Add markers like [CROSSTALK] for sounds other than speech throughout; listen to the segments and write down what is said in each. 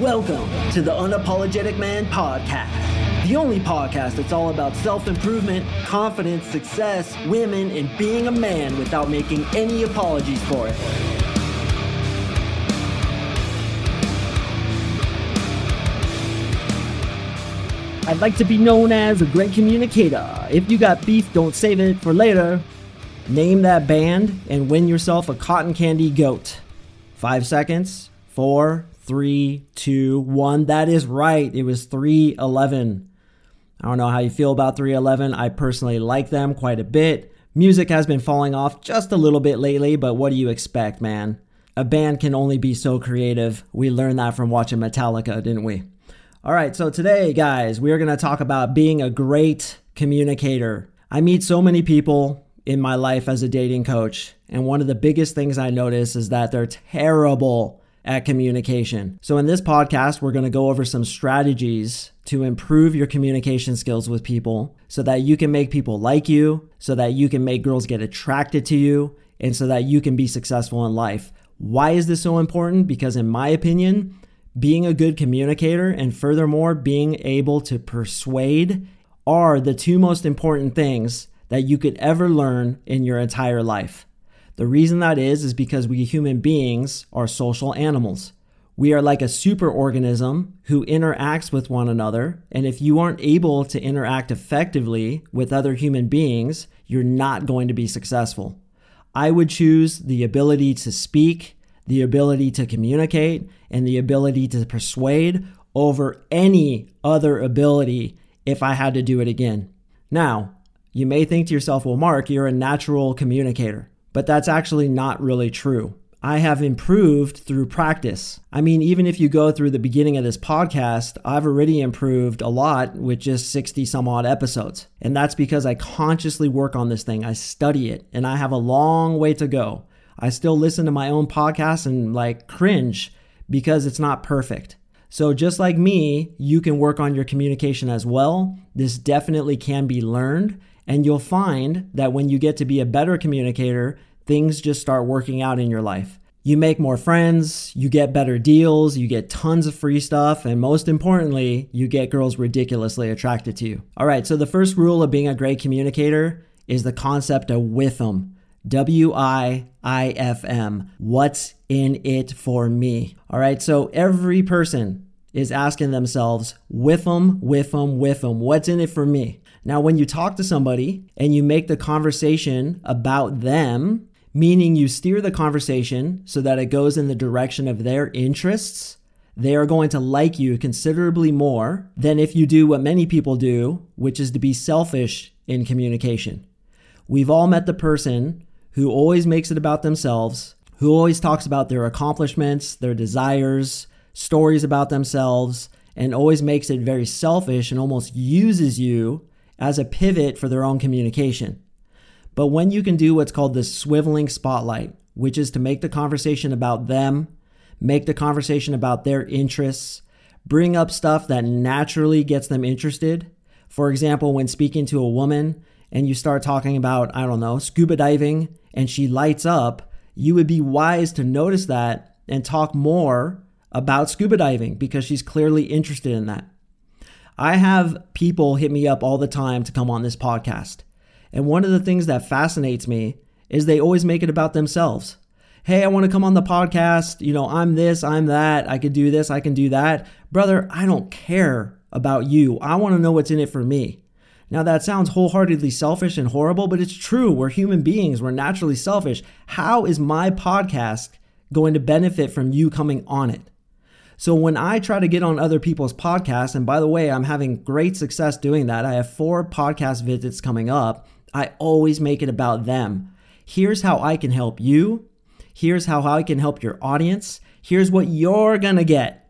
Welcome to the Unapologetic Man Podcast, the only podcast that's all about self improvement, confidence, success, women, and being a man without making any apologies for it. I'd like to be known as a great communicator. If you got beef, don't save it for later. Name that band and win yourself a cotton candy goat. Five seconds. Four, three, two, one. That is right. It was 311. I don't know how you feel about 311. I personally like them quite a bit. Music has been falling off just a little bit lately, but what do you expect, man? A band can only be so creative. We learned that from watching Metallica, didn't we? All right, so today, guys, we're going to talk about being a great communicator. I meet so many people in my life as a dating coach, and one of the biggest things I notice is that they're terrible at communication. So, in this podcast, we're going to go over some strategies to improve your communication skills with people so that you can make people like you, so that you can make girls get attracted to you, and so that you can be successful in life. Why is this so important? Because, in my opinion, being a good communicator and furthermore being able to persuade are the two most important things that you could ever learn in your entire life. The reason that is, is because we human beings are social animals. We are like a superorganism who interacts with one another. And if you aren't able to interact effectively with other human beings, you're not going to be successful. I would choose the ability to speak, the ability to communicate, and the ability to persuade over any other ability if I had to do it again. Now, you may think to yourself, well, Mark, you're a natural communicator but that's actually not really true. I have improved through practice. I mean, even if you go through the beginning of this podcast, I've already improved a lot with just 60 some odd episodes. And that's because I consciously work on this thing, I study it, and I have a long way to go. I still listen to my own podcast and like cringe because it's not perfect. So, just like me, you can work on your communication as well. This definitely can be learned. And you'll find that when you get to be a better communicator, things just start working out in your life. You make more friends, you get better deals, you get tons of free stuff, and most importantly, you get girls ridiculously attracted to you. All right, so the first rule of being a great communicator is the concept of WIIFM. W I I F M. What's in it for me? All right, so every person is asking themselves, "With them, with them, WIIFM, them. What's in it for me? Now, when you talk to somebody and you make the conversation about them, meaning you steer the conversation so that it goes in the direction of their interests, they are going to like you considerably more than if you do what many people do, which is to be selfish in communication. We've all met the person who always makes it about themselves, who always talks about their accomplishments, their desires, stories about themselves, and always makes it very selfish and almost uses you as a pivot for their own communication. But when you can do what's called the swiveling spotlight, which is to make the conversation about them, make the conversation about their interests, bring up stuff that naturally gets them interested. For example, when speaking to a woman and you start talking about, I don't know, scuba diving and she lights up, you would be wise to notice that and talk more about scuba diving because she's clearly interested in that. I have people hit me up all the time to come on this podcast. And one of the things that fascinates me is they always make it about themselves. Hey, I want to come on the podcast. You know, I'm this, I'm that. I could do this, I can do that. Brother, I don't care about you. I want to know what's in it for me. Now, that sounds wholeheartedly selfish and horrible, but it's true. We're human beings, we're naturally selfish. How is my podcast going to benefit from you coming on it? So when I try to get on other people's podcasts, and by the way, I'm having great success doing that. I have four podcast visits coming up. I always make it about them. Here's how I can help you. Here's how I can help your audience. Here's what you're to get.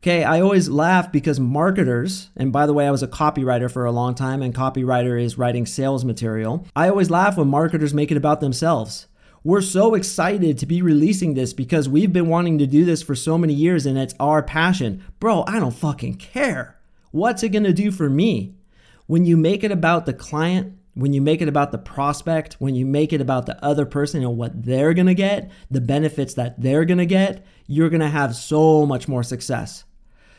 Okay, I always laugh because marketers, and by the way, I was a copywriter for a long time, and copywriter is writing sales material. I always laugh when marketers make it about themselves. We're so excited to be releasing this because we've been wanting to do this for so many years and it's our passion. Bro, I don't fucking care. What's it gonna do for me? When you make it about the client, when you make it about the prospect, when you make it about the other person and what they're gonna get, the benefits that they're gonna get, you're gonna have so much more success.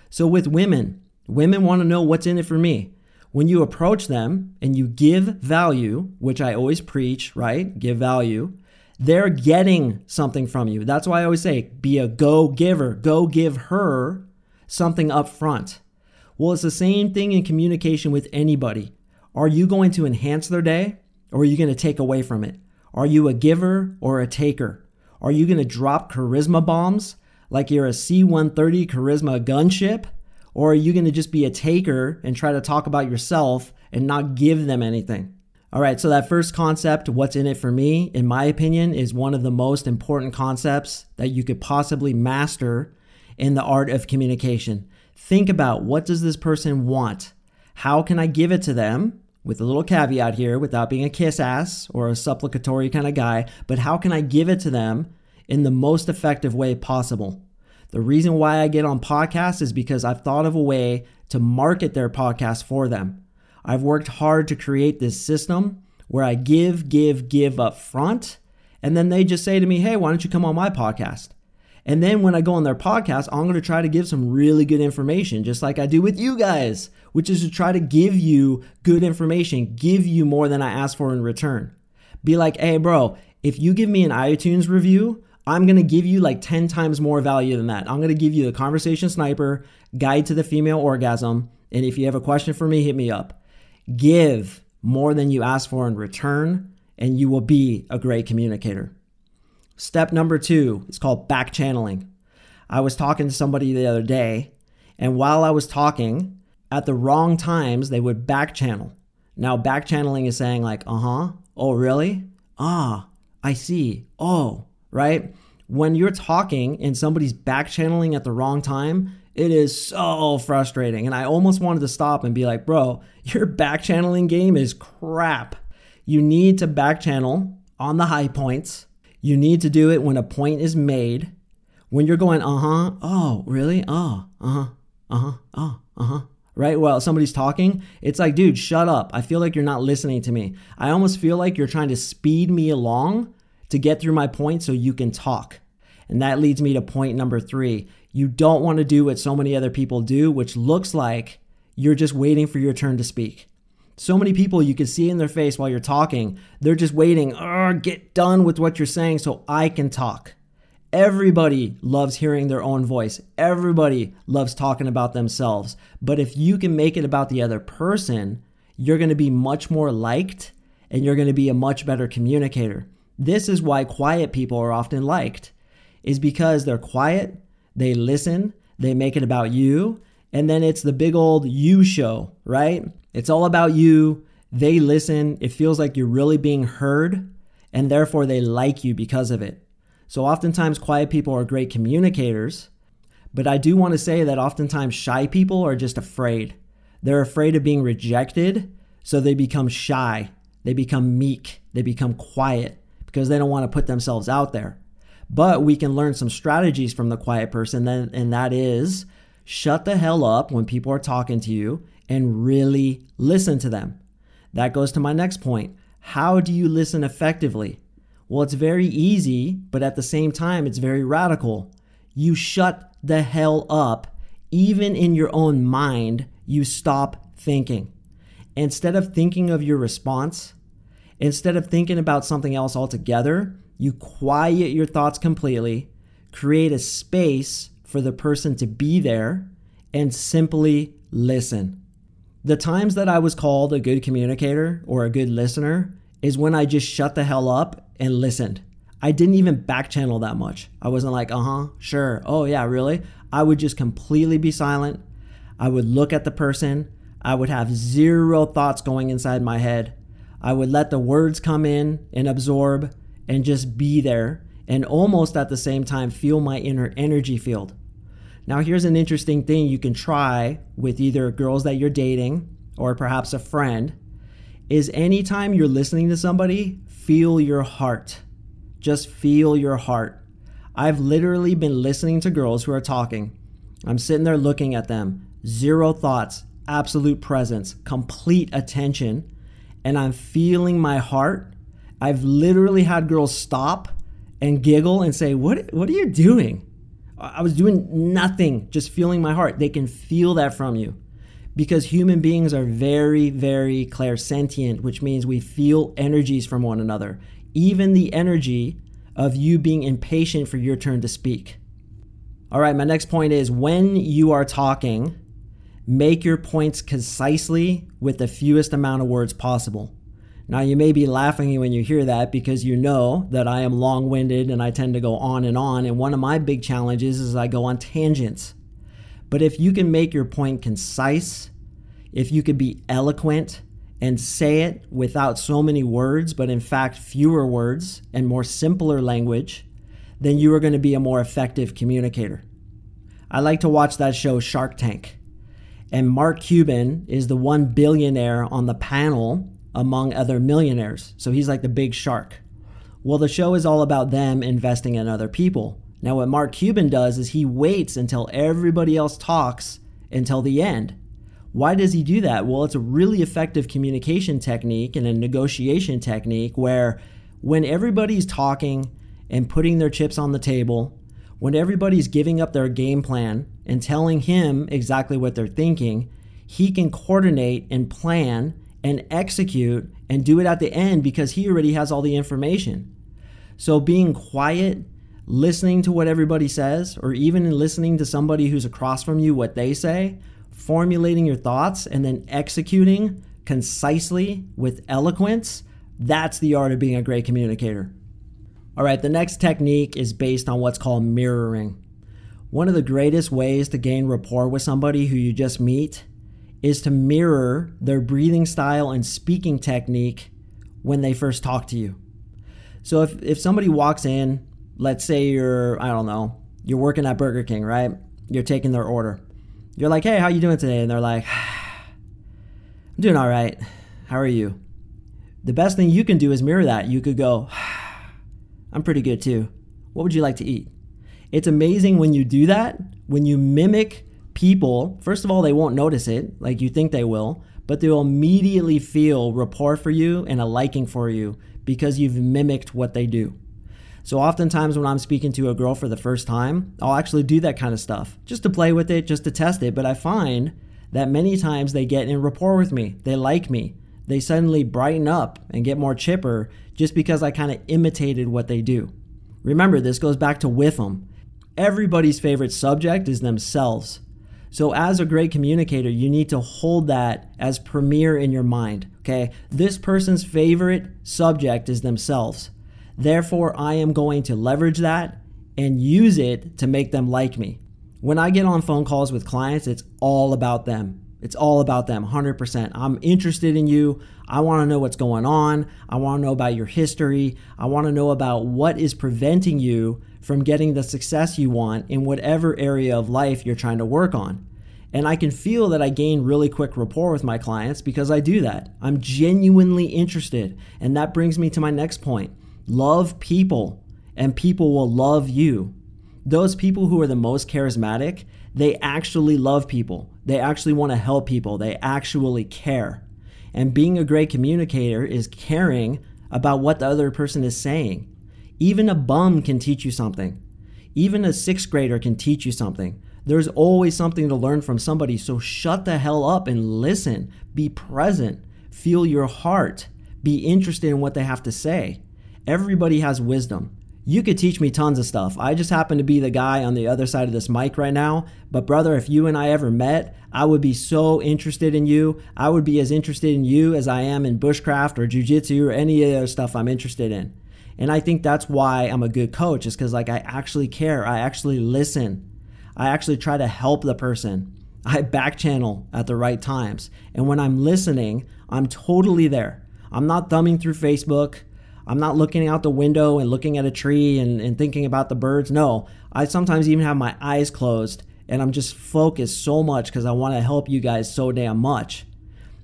So, with women, women wanna know what's in it for me. When you approach them and you give value, which I always preach, right? Give value, they're getting something from you. That's why I always say be a go giver, go give her something up front. Well, it's the same thing in communication with anybody. Are you going to enhance their day or are you going to take away from it? Are you a giver or a taker? Are you going to drop charisma bombs like you're a C 130 charisma gunship? Or are you going to just be a taker and try to talk about yourself and not give them anything? All right, so that first concept, what's in it for me, in my opinion, is one of the most important concepts that you could possibly master in the art of communication. Think about what does this person want? How can I give it to them? With a little caveat here, without being a kiss ass or a supplicatory kind of guy, but how can I give it to them in the most effective way possible? The reason why I get on podcasts is because I've thought of a way to market their podcast for them. I've worked hard to create this system where I give, give, give up front, and then they just say to me, hey, why don't you come on my podcast? And then when I go on their podcast, I'm going to try to give some really good information, just like I do with you guys, which is to try to give you good information, give you more than I ask for in return. Be like, hey, bro, if you give me an iTunes review, I'm going to give you like 10 times more value than that. I'm going to give you the Conversation Sniper, Guide to the Female Orgasm. And if you have a question for me, hit me up. Give more than you ask for in return, and you will be a great communicator. Step number two is called back channeling. I was talking to somebody the other day, and while I was talking, at the wrong times, they would back channel. Now, back channeling is saying, like, uh huh, oh, really? Ah, I see. Oh, right? When you're talking and somebody's back channeling at the wrong time, it is so frustrating. And I almost wanted to stop and be like, bro, [LAUGHS] your back channeling game is crap. You need to back channel on the high points you need to do it when a point is made. When you're going, uh huh, oh, really? Oh, uh huh, uh huh, oh, uh huh. Right? Well, somebody's talking. It's like, dude, shut up. I feel like you're not listening to me. I almost feel like you're trying to speed me along to get through my point so you can talk. And that leads me to point number three. You don't want to do what so many other people do, which looks like you're just waiting for your turn to speak. So many people you can see in their face while you're talking, they're just waiting, get done with what you're saying so I can talk. Everybody loves hearing their own voice. Everybody loves talking about themselves. But if you can make it about the other person, you're going to be much more liked and you're going to be a much better communicator. This is why quiet people are often liked is because they're quiet, they listen, they make it about you, and then it's the big old you show, right? It's all about you. They listen. It feels like you're really being heard, and therefore they like you because of it. So, oftentimes, quiet people are great communicators, but I do want to say that oftentimes shy people are just afraid. They're afraid of being rejected, so they become shy. They become meek. They become quiet because they don't want to put themselves out there. But we can learn some strategies from the quiet person, and that is shut the hell up when people are talking to you and really listen to them. That goes to my next point. How do you listen effectively? Well, it's very easy, but at the same time, it's very radical. You shut the hell up. Even in your own mind, you stop thinking. Instead of thinking of your response, instead of thinking about something else altogether, you quiet your thoughts completely, create a space for the person to be there, and simply listen. The times that I was called a good communicator or a good listener is when I just shut the hell up and listened. I didn't even back channel that much. I wasn't like, uh huh, sure, oh yeah, really? I would just completely be silent. I would look at the person. I would have zero thoughts going inside my head. I would let the words come in and absorb and just be there and almost at the same time feel my inner energy field. Now, here's an interesting thing you can try with either girls that you're dating or perhaps a friend is anytime you're listening to somebody, feel your heart. Just feel your heart. I've literally been listening to girls who are talking. I'm sitting there looking at them, zero thoughts, absolute presence, complete attention. and I'm feeling my heart, I've literally had girls stop and giggle and say, "What what are you doing?" I was doing nothing, just feeling my heart. They can feel that from you because human beings are very, very clairsentient, which means we feel energies from one another, even the energy of you being impatient for your turn to speak. All right, my next point is when you are talking, make your points concisely with the fewest amount of words possible. Now, you may be laughing when you hear that because you know that I am long winded and I tend to go on and on. And one of my big challenges is I go on tangents. But if you can make your point concise, if you could be eloquent and say it without so many words, but in fact fewer words and more simpler language, then you are going to be a more effective communicator. I like to watch that show Shark Tank. And Mark Cuban is the one billionaire on the panel among other millionaires. So he's like the big shark. Well, the show is all about them investing in other people. Now, what Mark Cuban does is he waits until everybody else talks until the end. Why does he do that? Well, it's a really effective communication technique and a negotiation technique where when everybody's talking and putting their chips on the table, when everybody's giving up their game plan and telling him exactly what they're thinking, he can coordinate and plan and execute and do it at the end because he already has all the information. So being quiet, listening to what everybody says, or even listening to somebody who's across from you what they say, formulating your thoughts, and then executing concisely with eloquence, that's the art of being a great communicator. All right, the next technique is based on what's called mirroring. One of the greatest ways to gain rapport with somebody who you just meet is to mirror their breathing style and speaking technique when they first talk to you. So if, if somebody walks in, let's say you're, I don't know, you're working at Burger King, right? You're taking their order. You're like, hey, how you doing today? And they're like, I'm doing all right. How are you? The best thing you can do is mirror that. You could go, [SIGHS] I'm pretty good too. What would you like to eat? It's amazing when you do that, when you mimic people, first of all, they won't notice it like you think they will, but they'll immediately feel rapport for you and a liking for you because you've mimicked what they do. So, oftentimes, when I'm speaking to a girl for the first time, I'll actually do that kind of stuff just to play with it, just to test it. But I find that many times they get in rapport with me, they like me, they suddenly brighten up and get more chipper just because I kind of imitated what they do. Remember, this goes back to WIIFM. Everybody's favorite subject is themselves. So, as a great communicator, you need to hold that as premier in your mind. Okay, this person's favorite subject is themselves. Therefore, I am going to leverage that and use it to make them like me. When I get on phone calls with clients, it's all about them. It's all about them, 100%. I'm interested in you. I want to know what's going on. I want to know about your history. I want to know about what is preventing you from getting the success you want in whatever area of life you're trying to work on. And I can feel that I gain really quick rapport with my clients because I do that. I'm genuinely interested. And that brings me to my next point love people, and people will love you. Those people who are the most charismatic, they actually love people. They actually want to help people. They actually care. And being a great communicator is caring about what the other person is saying. Even a bum can teach you something. Even a sixth grader can teach you something. There's always something to learn from somebody, so shut the hell up and listen. Be present. Feel your heart. Be interested in what they have to say. Everybody has wisdom. You could teach me tons of stuff. I just happen to be the guy on the other side of this mic right now. But, brother, if you and I ever met, I would be so interested in you. I would be as interested in you as I am in bushcraft or jujitsu or any of the other stuff I'm interested in. And I think that's why I'm a good coach, is because like I actually care. I actually listen. I actually try to help the person. I back channel at the right times. And when I'm listening, I'm totally there. I'm not thumbing through Facebook. I'm not looking out the window and looking at a tree and, and thinking about the birds. No, I sometimes even have my eyes closed and I'm just focused so much because I want to help you guys so damn much.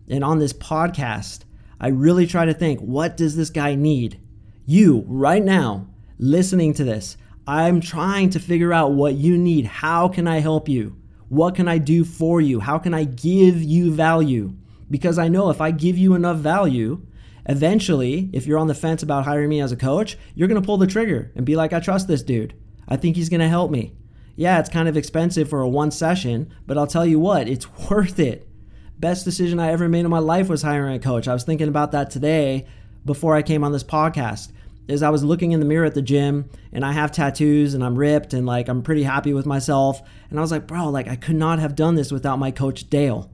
And on this podcast, I really try to think what does this guy need? You, right now, listening to this, I'm trying to figure out what you need. How can I help you? What can I do for you? How can I give you value? because I know if I give you enough value, eventually, if you're on the fence about hiring me as a coach, you're going to pull the trigger and be like, I trust this dude. I think he's going to help me. Yeah, it's kind of expensive for a one session, but I'll tell you what, it's [LAUGHS] worth it. Best decision I ever made in my life was hiring a coach. I was thinking about that today before I came on this podcast. Is I was looking in the mirror at the gym and I have tattoos and I'm ripped and like I'm pretty happy with myself. And I was like, bro, like I could not have done this without my coach Dale.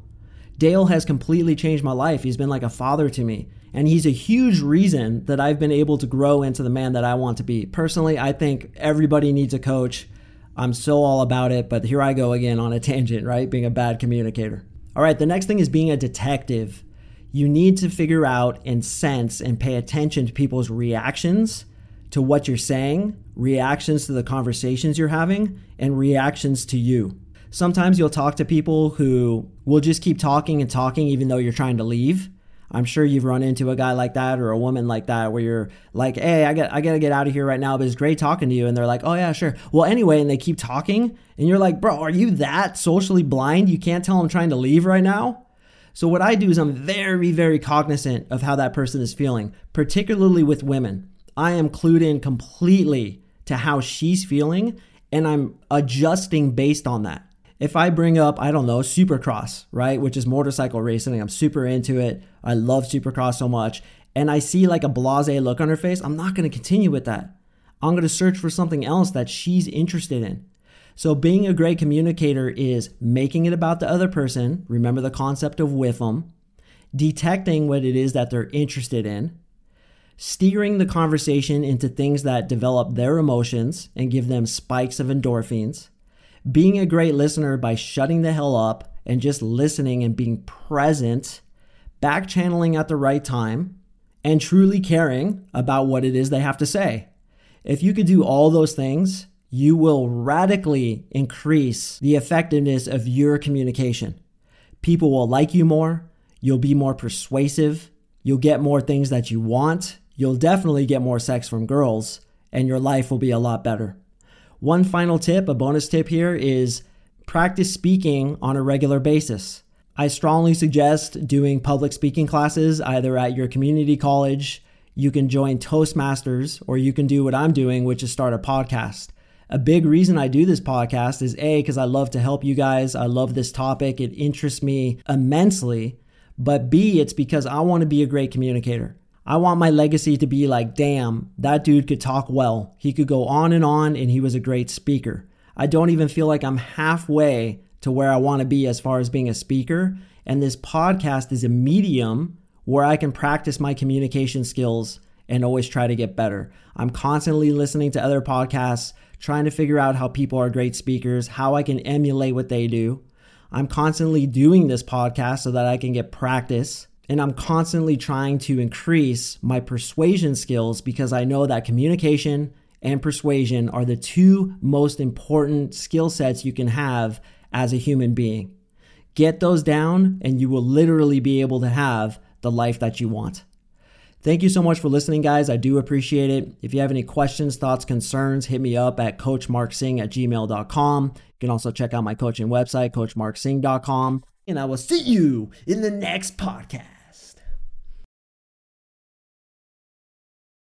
Dale has completely changed my life. He's been like a father to me. And he's a huge reason that I've been able to grow into the man that I want to be. Personally, I think everybody needs a coach. I'm so all about it, but here I go again on a tangent, right? Being a bad communicator. All right, the next thing is being a detective. You need to figure out and sense and pay attention to people's reactions to what you're saying, reactions to the conversations you're having, and reactions to you. Sometimes you'll talk to people who will just keep talking and talking even though you're trying to leave. I'm sure you've run into a guy like that or a woman like that where you're like, "Hey, I got I got to get out of here right now, but it's great talking to you." And they're like, "Oh yeah, sure." Well, anyway, and they keep talking, and you're like, "Bro, are you that socially blind? You can't tell I'm trying to leave right now?" So what I do is I'm very very cognizant of how that person is feeling, particularly with women. I am clued in completely to how she's feeling and I'm adjusting based on that if I bring up, I don't know, supercross, right, which is motorcycle racing, I'm super into it. I love supercross so much. And I see like a blase look on her face, I'm not going to continue with that. I'm going to search for something else that she's interested in. So, being a great communicator is making it about the other person. Remember the concept of WIIFM, detecting what it is that they're interested in, steering the conversation into things that develop their emotions and give them spikes of endorphins, being a great listener by shutting the hell up and just listening and being present, back channeling at the right time, and truly caring about what it is they have to say. If you could do all those things, you will radically increase the effectiveness of your communication. People will like you more, you'll be more persuasive, you'll get more things that you want, you'll definitely get more sex from girls, and your life will be a lot better. One final tip, a bonus tip here is practice speaking on a regular basis. I strongly suggest doing public speaking classes either at your community college, you can join Toastmasters, or you can do what I'm doing, which is start a podcast. A big reason I do this podcast is A, because I love to help you guys. I love this topic, it interests me immensely. But B, it's because I want to be a great communicator. I want my legacy to be like, damn, that dude could talk well. He could go on and on, and he was a great speaker. I don't even feel like I'm halfway to where I want to be as far as being a speaker. And this podcast is a medium where I can practice my communication skills and always try to get better. I'm constantly listening to other podcasts, trying to figure out how people are great speakers, how I can emulate what they do. I'm constantly doing this podcast so that I can get practice and I'm constantly trying to increase my persuasion skills because I know that communication and persuasion are the two most important skill sets you can have as a human being. Get those down, and you will literally be able to have the life that you want. Thank you so much for listening, guys. I do appreciate it. If you have any questions, thoughts, concerns, hit me up at coachmarksing at gmail.com. You can also check out my coaching website, coachmarksing.com. And I will see you in the next podcast.